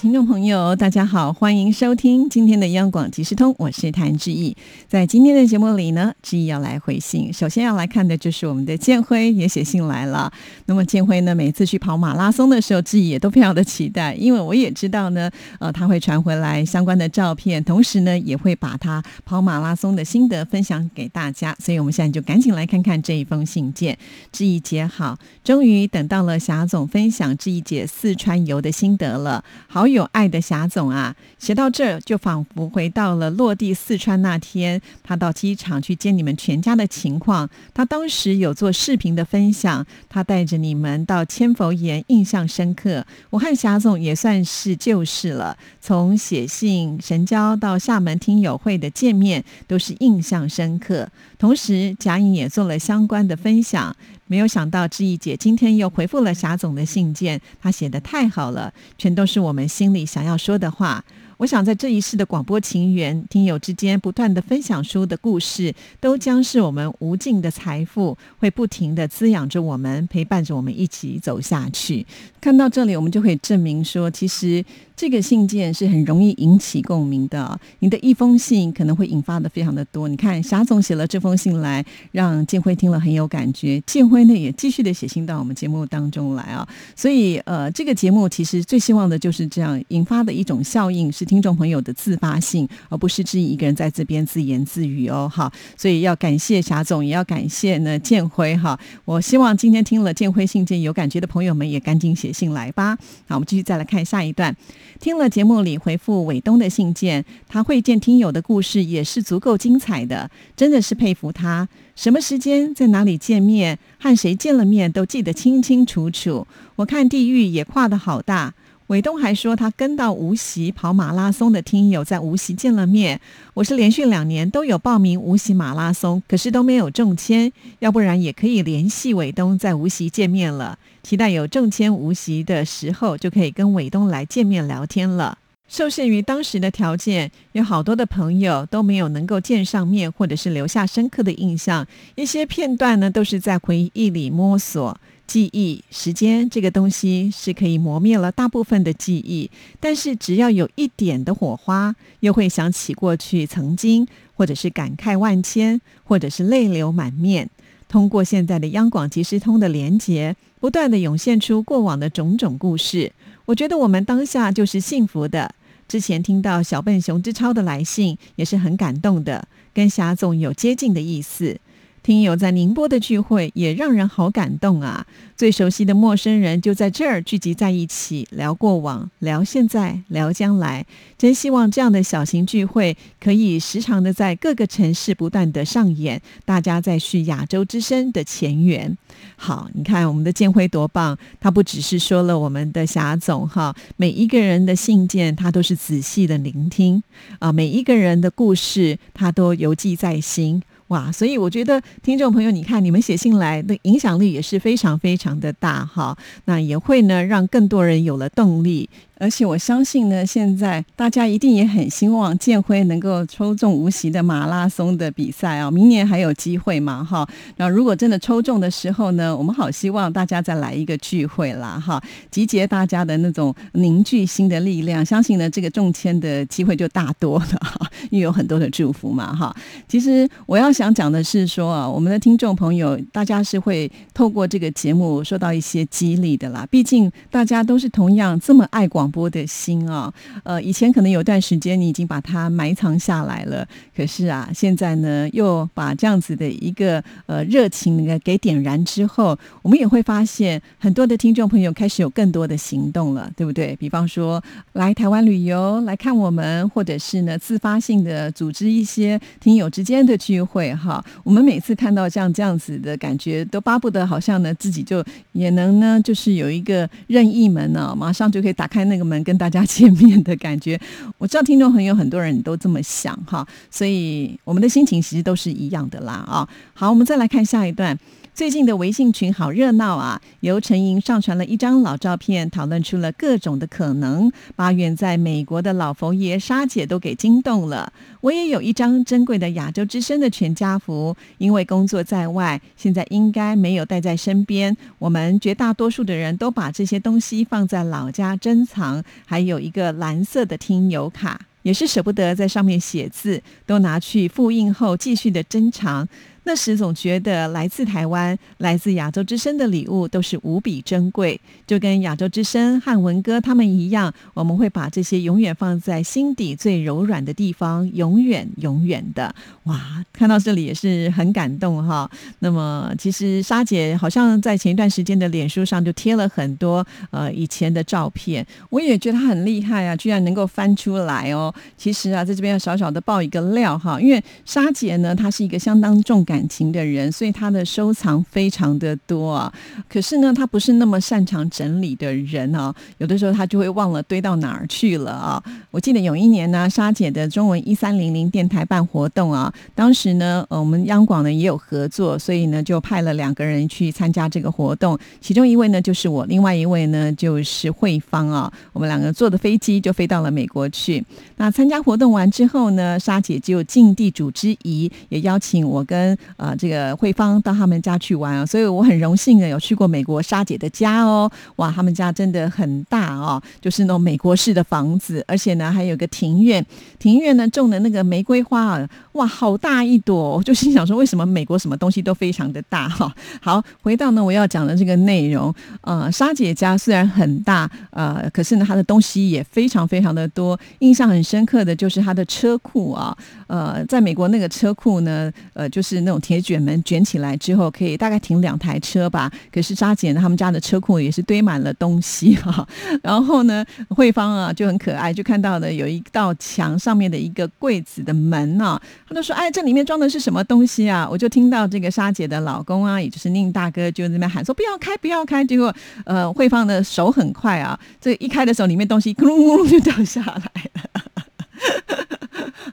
听众朋友，大家好，欢迎收听今天的央广即时通，我是谭志毅。在今天的节目里呢，志毅要来回信。首先要来看的就是我们的建辉也写信来了。那么建辉呢，每次去跑马拉松的时候，志毅也都非常的期待，因为我也知道呢，呃，他会传回来相关的照片，同时呢，也会把他跑马拉松的心得分享给大家。所以我们现在就赶紧来看看这一封信件。志毅姐好，终于等到了霞总分享志毅姐四川游的心得了。好有爱的霞总啊，写到这儿就仿佛回到了落地四川那天，他到机场去接你们全家的情况。他当时有做视频的分享，他带着你们到千佛岩，印象深刻。我和霞总也算是旧识了，从写信神交到厦门听友会的见面，都是印象深刻。同时，贾颖也做了相关的分享。没有想到志毅姐今天又回复了霞总的信件，她写的太好了，全都是我们心里想要说的话。我想在这一世的广播情缘，听友之间不断的分享书的故事，都将是我们无尽的财富，会不停的滋养着我们，陪伴着我们一起走下去。看到这里，我们就可以证明说，其实。这个信件是很容易引起共鸣的。你的一封信可能会引发的非常的多。你看，霞总写了这封信来，让建辉听了很有感觉。建辉呢也继续的写信到我们节目当中来啊。所以，呃，这个节目其实最希望的就是这样引发的一种效应，是听众朋友的自发性，而不是自己一个人在这边自言自语哦。好，所以要感谢霞总，也要感谢呢建辉哈。我希望今天听了建辉信件有感觉的朋友们，也赶紧写信来吧。好，我们继续再来看下一段。听了节目里回复伟东的信件，他会见听友的故事也是足够精彩的，真的是佩服他。什么时间在哪里见面，和谁见了面都记得清清楚楚。我看地域也跨得好大。伟东还说，他跟到无锡跑马拉松的听友在无锡见了面。我是连续两年都有报名无锡马拉松，可是都没有中签。要不然也可以联系伟东，在无锡见面了。期待有中签无锡的时候，就可以跟伟东来见面聊天了。受限于当时的条件，有好多的朋友都没有能够见上面，或者是留下深刻的印象。一些片段呢，都是在回忆里摸索。记忆时间这个东西是可以磨灭了大部分的记忆，但是只要有一点的火花，又会想起过去曾经，或者是感慨万千，或者是泪流满面。通过现在的央广即时通的连接，不断的涌现出过往的种种故事。我觉得我们当下就是幸福的。之前听到小笨熊之超的来信，也是很感动的，跟霞总有接近的意思。听友在宁波的聚会也让人好感动啊！最熟悉的陌生人就在这儿聚集在一起，聊过往，聊现在，聊将来。真希望这样的小型聚会可以时常的在各个城市不断的上演，大家在续亚洲之声的前缘。好，你看我们的建辉多棒！他不只是说了我们的霞总哈，每一个人的信件他都是仔细的聆听啊，每一个人的故事他都犹记在心。哇，所以我觉得听众朋友，你看你们写信来的影响力也是非常非常的大哈，那也会呢让更多人有了动力。而且我相信呢，现在大家一定也很希望建辉能够抽中无锡的马拉松的比赛啊，明年还有机会嘛哈。那如果真的抽中的时候呢，我们好希望大家再来一个聚会啦哈，集结大家的那种凝聚心的力量，相信呢这个中签的机会就大多了哈，因为有很多的祝福嘛哈。其实我要想讲的是说啊，我们的听众朋友大家是会透过这个节目受到一些激励的啦，毕竟大家都是同样这么爱广。播的心啊，呃，以前可能有段时间你已经把它埋藏下来了，可是啊，现在呢又把这样子的一个呃热情呢给点燃之后，我们也会发现很多的听众朋友开始有更多的行动了，对不对？比方说来台湾旅游来看我们，或者是呢自发性的组织一些听友之间的聚会哈。我们每次看到像这样子的感觉，都巴不得好像呢自己就也能呢，就是有一个任意门呢，马上就可以打开那。们跟大家见面的感觉，我知道听众朋友很多人都这么想哈，所以我们的心情其实都是一样的啦啊。好，我们再来看下一段。最近的微信群好热闹啊！由陈莹上传了一张老照片，讨论出了各种的可能，把远在美国的老佛爷沙姐都给惊动了。我也有一张珍贵的亚洲之声的全家福，因为工作在外，现在应该没有带在身边。我们绝大多数的人都把这些东西放在老家珍藏，还有一个蓝色的听友卡。也是舍不得在上面写字，都拿去复印后继续的珍藏。那时总觉得来自台湾、来自亚洲之声的礼物都是无比珍贵，就跟亚洲之声和文哥他们一样，我们会把这些永远放在心底最柔软的地方，永远永远的。哇，看到这里也是很感动哈。那么其实沙姐好像在前一段时间的脸书上就贴了很多呃以前的照片，我也觉得她很厉害啊，居然能够翻出来哦。其实啊，在这边要小小的爆一个料哈，因为沙姐呢，她是一个相当重。感感情的人，所以他的收藏非常的多啊。可是呢，他不是那么擅长整理的人啊。有的时候他就会忘了堆到哪儿去了啊。我记得有一年呢，沙姐的中文一三零零电台办活动啊，当时呢，呃，我们央广呢也有合作，所以呢就派了两个人去参加这个活动。其中一位呢就是我，另外一位呢就是慧芳啊。我们两个坐的飞机就飞到了美国去。那参加活动完之后呢，沙姐就尽地主之谊，也邀请我跟啊，这个慧芳到他们家去玩啊，所以我很荣幸的有去过美国沙姐的家哦。哇，他们家真的很大哦，就是那种美国式的房子，而且呢还有个庭院，庭院呢种的那个玫瑰花啊，哇，好大一朵，我就心想说，为什么美国什么东西都非常的大哈？好，回到呢我要讲的这个内容，呃，沙姐家虽然很大，呃，可是呢她的东西也非常非常的多，印象很深刻的就是她的车库啊，呃，在美国那个车库呢，呃，就是那。种铁卷门卷起来之后，可以大概停两台车吧。可是扎姐呢，他们家的车库也是堆满了东西哈。然后呢，慧芳啊就很可爱，就看到了有一道墙上面的一个柜子的门呢，他就说：“哎，这里面装的是什么东西啊？”我就听到这个沙姐的老公啊，也就是宁大哥，就在那边喊说：“不要开，不要开！”结果呃，慧芳的手很快啊，这一开的时候，里面东西咕噜咕噜就掉下来了。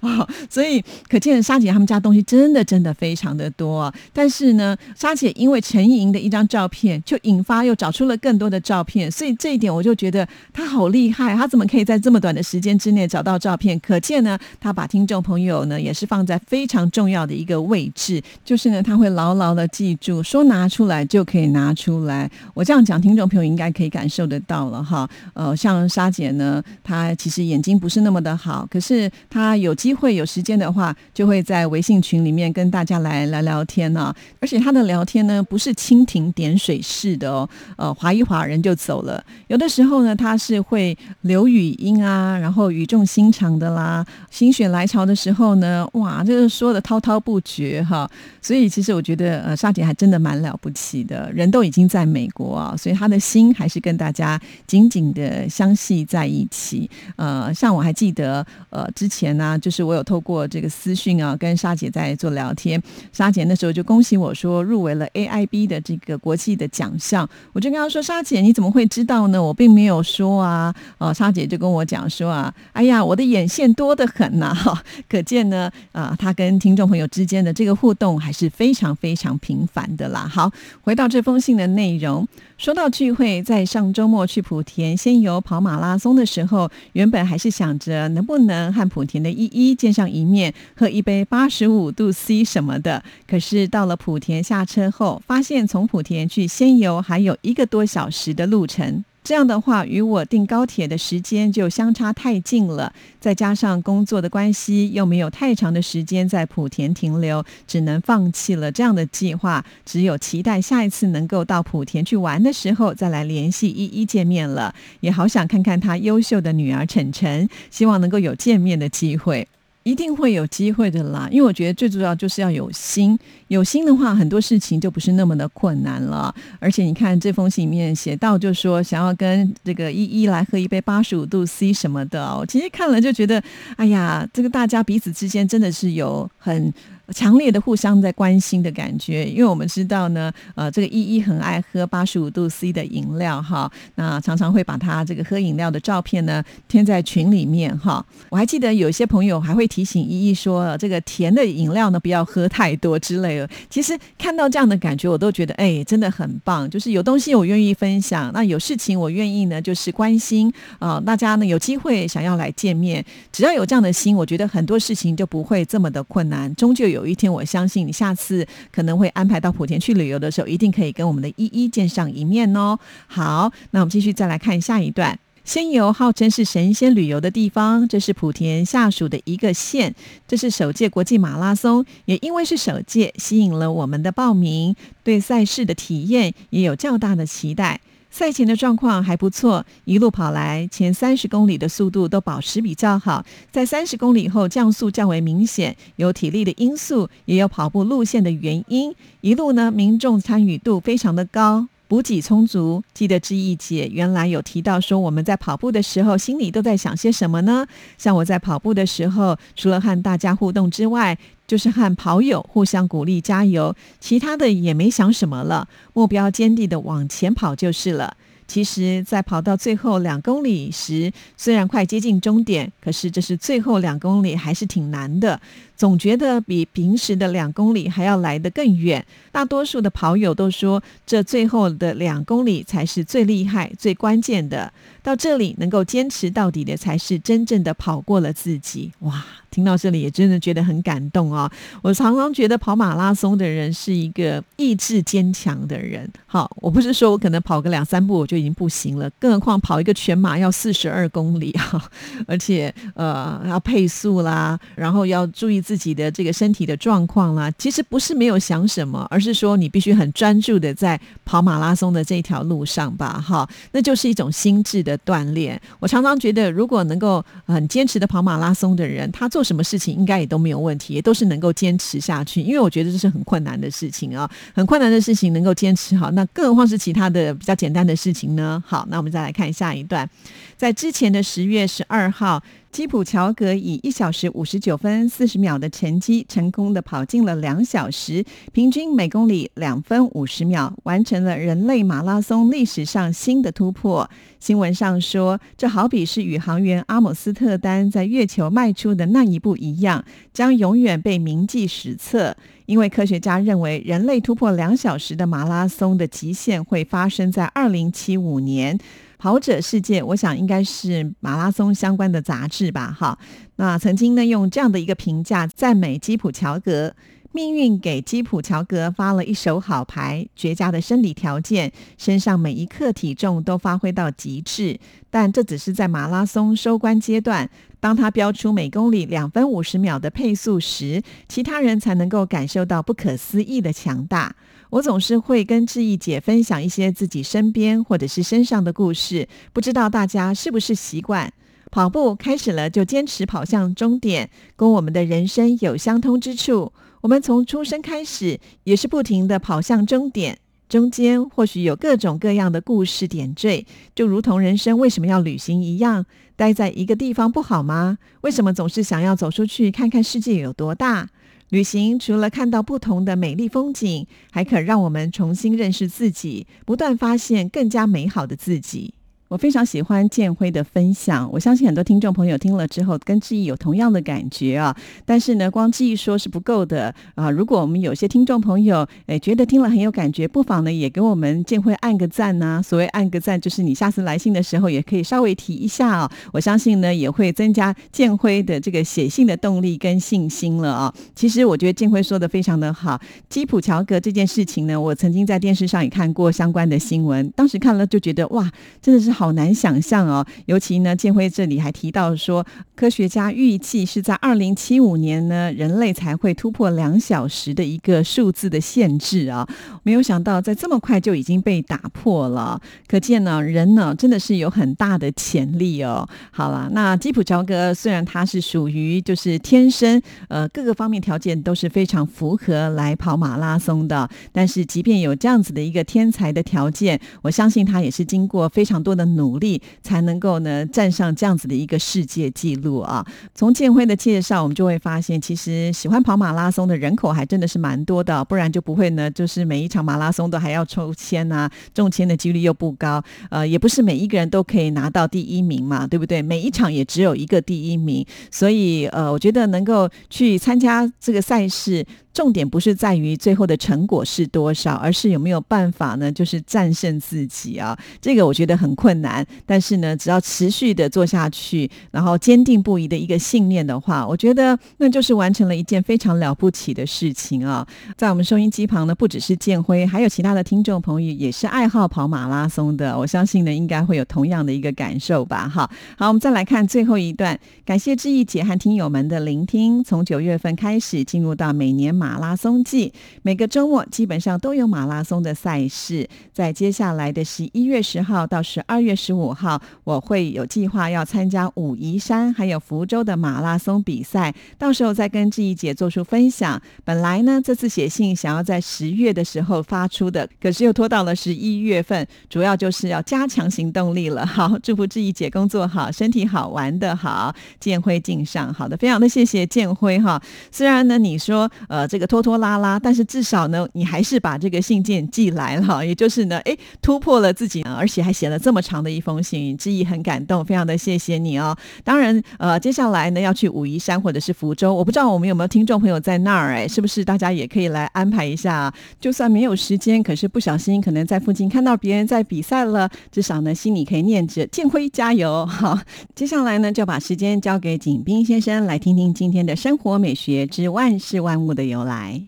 啊，所以可见沙姐他们家东西真的真的非常的多。但是呢，沙姐因为陈莹的一张照片，就引发又找出了更多的照片，所以这一点我就觉得她好厉害。她怎么可以在这么短的时间之内找到照片？可见呢，她把听众朋友呢也是放在非常重要的一个位置，就是呢，他会牢牢的记住，说拿出来就可以拿出来。我这样讲，听众朋友应该可以感受得到了哈。呃，像沙姐呢，她其实眼睛不是那么的好，可是她有机会有时间的话，就会在微信群里面跟大家来聊聊天呢。而且他的聊天呢，不是蜻蜓点水式的哦，呃，划一划人就走了。有的时候呢，他是会留语音啊，然后语重心长的啦。心血来潮的时候呢，哇，这个说的滔滔不绝哈。所以其实我觉得，呃，沙姐还真的蛮了不起的。人都已经在美国啊，所以他的心还是跟大家紧紧的相系在一起。呃，像我还记得，呃，之前呢，啊就是。我有透过这个私讯啊，跟沙姐在做聊天。沙姐那时候就恭喜我说入围了 AIB 的这个国际的奖项，我就跟她说：“沙姐你怎么会知道呢？我并没有说啊。”哦，沙姐就跟我讲说啊：“哎呀，我的眼线多得很呐！”哈，可见呢，啊，她跟听众朋友之间的这个互动还是非常非常频繁的啦。好，回到这封信的内容。说到聚会，在上周末去莆田仙游跑马拉松的时候，原本还是想着能不能和莆田的一一见上一面，喝一杯八十五度 C 什么的。可是到了莆田下车后，发现从莆田去仙游还有一个多小时的路程。这样的话，与我订高铁的时间就相差太近了，再加上工作的关系，又没有太长的时间在莆田停留，只能放弃了这样的计划。只有期待下一次能够到莆田去玩的时候，再来联系依依见面了。也好想看看他优秀的女儿晨晨，希望能够有见面的机会。一定会有机会的啦，因为我觉得最主要就是要有心，有心的话，很多事情就不是那么的困难了。而且你看这封信里面写到，就说想要跟这个依依来喝一杯八十五度 C 什么的，我其实看了就觉得，哎呀，这个大家彼此之间真的是有很。强烈的互相在关心的感觉。因为我们知道呢，呃，这个依依很爱喝八十五度 C 的饮料哈，那常常会把他这个喝饮料的照片呢贴在群里面哈。我还记得有些朋友还会提醒依依说，这个甜的饮料呢不要喝太多之类的。其实看到这样的感觉，我都觉得哎，真的很棒。就是有东西我愿意分享，那有事情我愿意呢，就是关心啊，大家呢有机会想要来见面，只要有这样的心，我觉得很多事情就不会这么的困难。终究有有一天，我相信你下次可能会安排到莆田去旅游的时候，一定可以跟我们的依依见上一面哦。好，那我们继续再来看下一段。仙游号称是神仙旅游的地方，这是莆田下属的一个县。这是首届国际马拉松，也因为是首届，吸引了我们的报名，对赛事的体验也有较大的期待。赛前的状况还不错，一路跑来前三十公里的速度都保持比较好，在三十公里后降速较为明显，有体力的因素，也有跑步路线的原因。一路呢，民众参与度非常的高。补给充足，记得志毅姐原来有提到说，我们在跑步的时候心里都在想些什么呢？像我在跑步的时候，除了和大家互动之外，就是和跑友互相鼓励加油，其他的也没想什么了，目标坚定的往前跑就是了。其实，在跑到最后两公里时，虽然快接近终点，可是这是最后两公里还是挺难的，总觉得比平时的两公里还要来得更远。大多数的跑友都说，这最后的两公里才是最厉害、最关键的。到这里能够坚持到底的，才是真正的跑过了自己。哇！听到这里也真的觉得很感动啊！我常常觉得跑马拉松的人是一个意志坚强的人。好，我不是说我可能跑个两三步我就已经不行了，更何况跑一个全马要四十二公里啊！而且呃要配速啦，然后要注意自己的这个身体的状况啦。其实不是没有想什么，而是说你必须很专注的在跑马拉松的这条路上吧。哈，那就是一种心智的锻炼。我常常觉得，如果能够很坚持的跑马拉松的人，他做什么事情应该也都没有问题，也都是能够坚持下去。因为我觉得这是很困难的事情啊，很困难的事情能够坚持好，那更何况是其他的比较简单的事情呢？好，那我们再来看下一段，在之前的十月十二号。基普乔格以一小时五十九分四十秒的成绩，成功的跑进了两小时，平均每公里两分五十秒，完成了人类马拉松历史上新的突破。新闻上说，这好比是宇航员阿姆斯特丹在月球迈出的那一步一样，将永远被铭记史册。因为科学家认为，人类突破两小时的马拉松的极限会发生在二零七五年。跑者世界，我想应该是马拉松相关的杂志吧。哈，那曾经呢用这样的一个评价赞美基普乔格，命运给基普乔格发了一手好牌，绝佳的生理条件，身上每一克体重都发挥到极致。但这只是在马拉松收官阶段，当他标出每公里两分五十秒的配速时，其他人才能够感受到不可思议的强大。我总是会跟志毅姐分享一些自己身边或者是身上的故事，不知道大家是不是习惯跑步开始了就坚持跑向终点，跟我们的人生有相通之处。我们从出生开始也是不停的跑向终点，中间或许有各种各样的故事点缀，就如同人生为什么要旅行一样，待在一个地方不好吗？为什么总是想要走出去看看世界有多大？旅行除了看到不同的美丽风景，还可让我们重新认识自己，不断发现更加美好的自己。我非常喜欢建辉的分享，我相信很多听众朋友听了之后跟志毅有同样的感觉啊。但是呢，光志毅说是不够的啊。如果我们有些听众朋友诶觉得听了很有感觉，不妨呢也给我们建辉按个赞呐。所谓按个赞，就是你下次来信的时候也可以稍微提一下哦。我相信呢也会增加建辉的这个写信的动力跟信心了啊。其实我觉得建辉说的非常的好，基普乔格这件事情呢，我曾经在电视上也看过相关的新闻，当时看了就觉得哇，真的是。好难想象哦，尤其呢，建辉这里还提到说，科学家预计是在二零七五年呢，人类才会突破两小时的一个数字的限制啊。没有想到在这么快就已经被打破了，可见呢，人呢真的是有很大的潜力哦。好了，那基普乔格虽然他是属于就是天生呃各个方面条件都是非常符合来跑马拉松的，但是即便有这样子的一个天才的条件，我相信他也是经过非常多的。努力，才能够呢站上这样子的一个世界纪录啊。从建辉的介绍，我们就会发现，其实喜欢跑马拉松的人口还真的是蛮多的，不然就不会呢，就是每一场马拉松都还要抽签啊，中签的几率又不高，呃，也不是每一个人都可以拿到第一名嘛，对不对？每一场也只有一个第一名，所以呃，我觉得能够去参加这个赛事。重点不是在于最后的成果是多少，而是有没有办法呢？就是战胜自己啊！这个我觉得很困难，但是呢，只要持续的做下去，然后坚定不移的一个信念的话，我觉得那就是完成了一件非常了不起的事情啊！在我们收音机旁呢，不只是建辉，还有其他的听众朋友也是爱好跑马拉松的，我相信呢，应该会有同样的一个感受吧？哈，好，我们再来看最后一段，感谢志毅姐和听友们的聆听。从九月份开始，进入到每年。马拉松季每个周末基本上都有马拉松的赛事，在接下来的十一月十号到十二月月十五号，我会有计划要参加武夷山还有福州的马拉松比赛，到时候再跟志怡姐做出分享。本来呢，这次写信想要在十月的时候发出的，可是又拖到了十一月份，主要就是要加强行动力了。好，祝福志怡姐工作好，身体好，玩的好，建辉敬上。好的，非常的谢谢建辉哈。虽然呢，你说呃这。这个拖拖拉拉，但是至少呢，你还是把这个信件寄来了，也就是呢，哎，突破了自己，而且还写了这么长的一封信，志毅很感动，非常的谢谢你哦。当然，呃，接下来呢要去武夷山或者是福州，我不知道我们有没有听众朋友在那儿，哎，是不是大家也可以来安排一下？就算没有时间，可是不小心可能在附近看到别人在比赛了，至少呢心里可以念着建辉加油。好，接下来呢就把时间交给景斌先生来听听今天的生活美学之万事万物的由。来，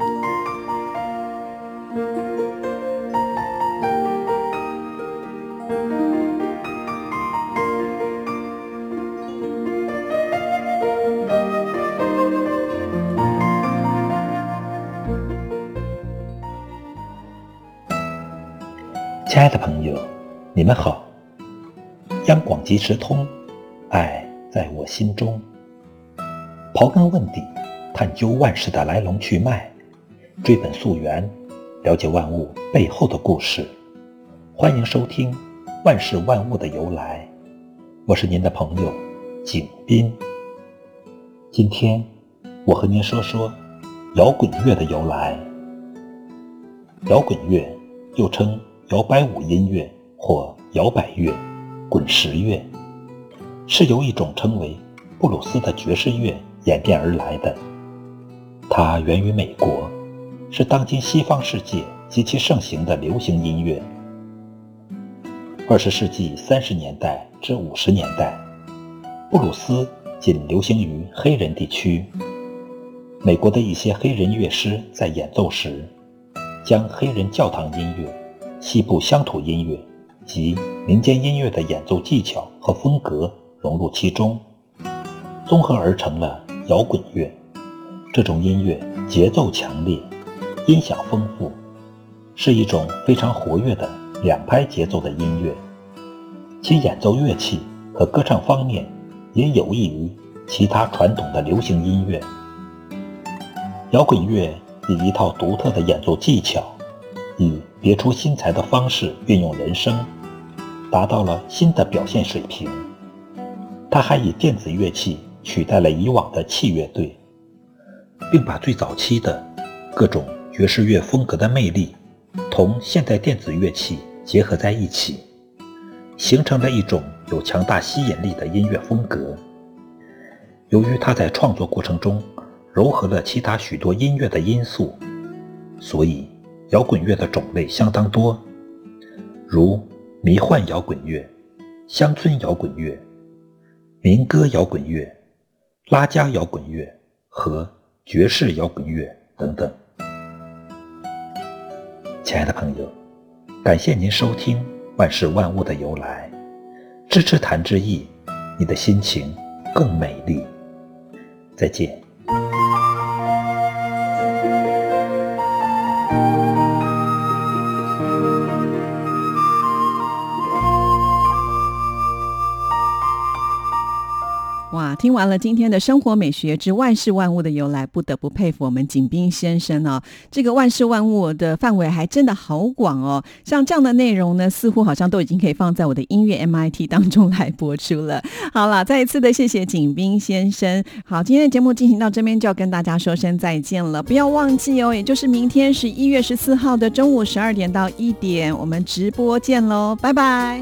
亲爱的朋友，你们好。央广即时通，爱在我心中。刨根问底。探究万事的来龙去脉，追本溯源，了解万物背后的故事。欢迎收听《万事万物的由来》，我是您的朋友景斌。今天我和您说说摇滚乐的由来。摇滚乐又称摇摆舞音乐或摇摆乐、滚石乐，是由一种称为布鲁斯的爵士乐演变而来的。它源于美国，是当今西方世界极其盛行的流行音乐。二十世纪三十年代至五十年代，布鲁斯仅流行于黑人地区。美国的一些黑人乐师在演奏时，将黑人教堂音乐、西部乡土音乐及民间音乐的演奏技巧和风格融入其中，综合而成了摇滚乐。这种音乐节奏强烈，音响丰富，是一种非常活跃的两拍节奏的音乐。其演奏乐器和歌唱方面也有益于其他传统的流行音乐。摇滚乐以一套独特的演奏技巧，以别出心裁的方式运用人声，达到了新的表现水平。他还以电子乐器取代了以往的器乐队。并把最早期的各种爵士乐风格的魅力同现代电子乐器结合在一起，形成了一种有强大吸引力的音乐风格。由于他在创作过程中糅合了其他许多音乐的因素，所以摇滚乐的种类相当多，如迷幻摇滚乐、乡村摇滚乐、民歌摇滚乐、拉加摇滚乐和。爵士摇滚乐等等，亲爱的朋友，感谢您收听《万事万物的由来》，支持谭志毅，你的心情更美丽。再见。听完了今天的生活美学之万事万物的由来，不得不佩服我们景斌先生哦。这个万事万物的范围还真的好广哦。像这样的内容呢，似乎好像都已经可以放在我的音乐 MIT 当中来播出了。好了，再一次的谢谢景斌先生。好，今天的节目进行到这边就要跟大家说声再见了。不要忘记哦，也就是明天十一月十四号的中午十二点到一点，我们直播见喽，拜拜。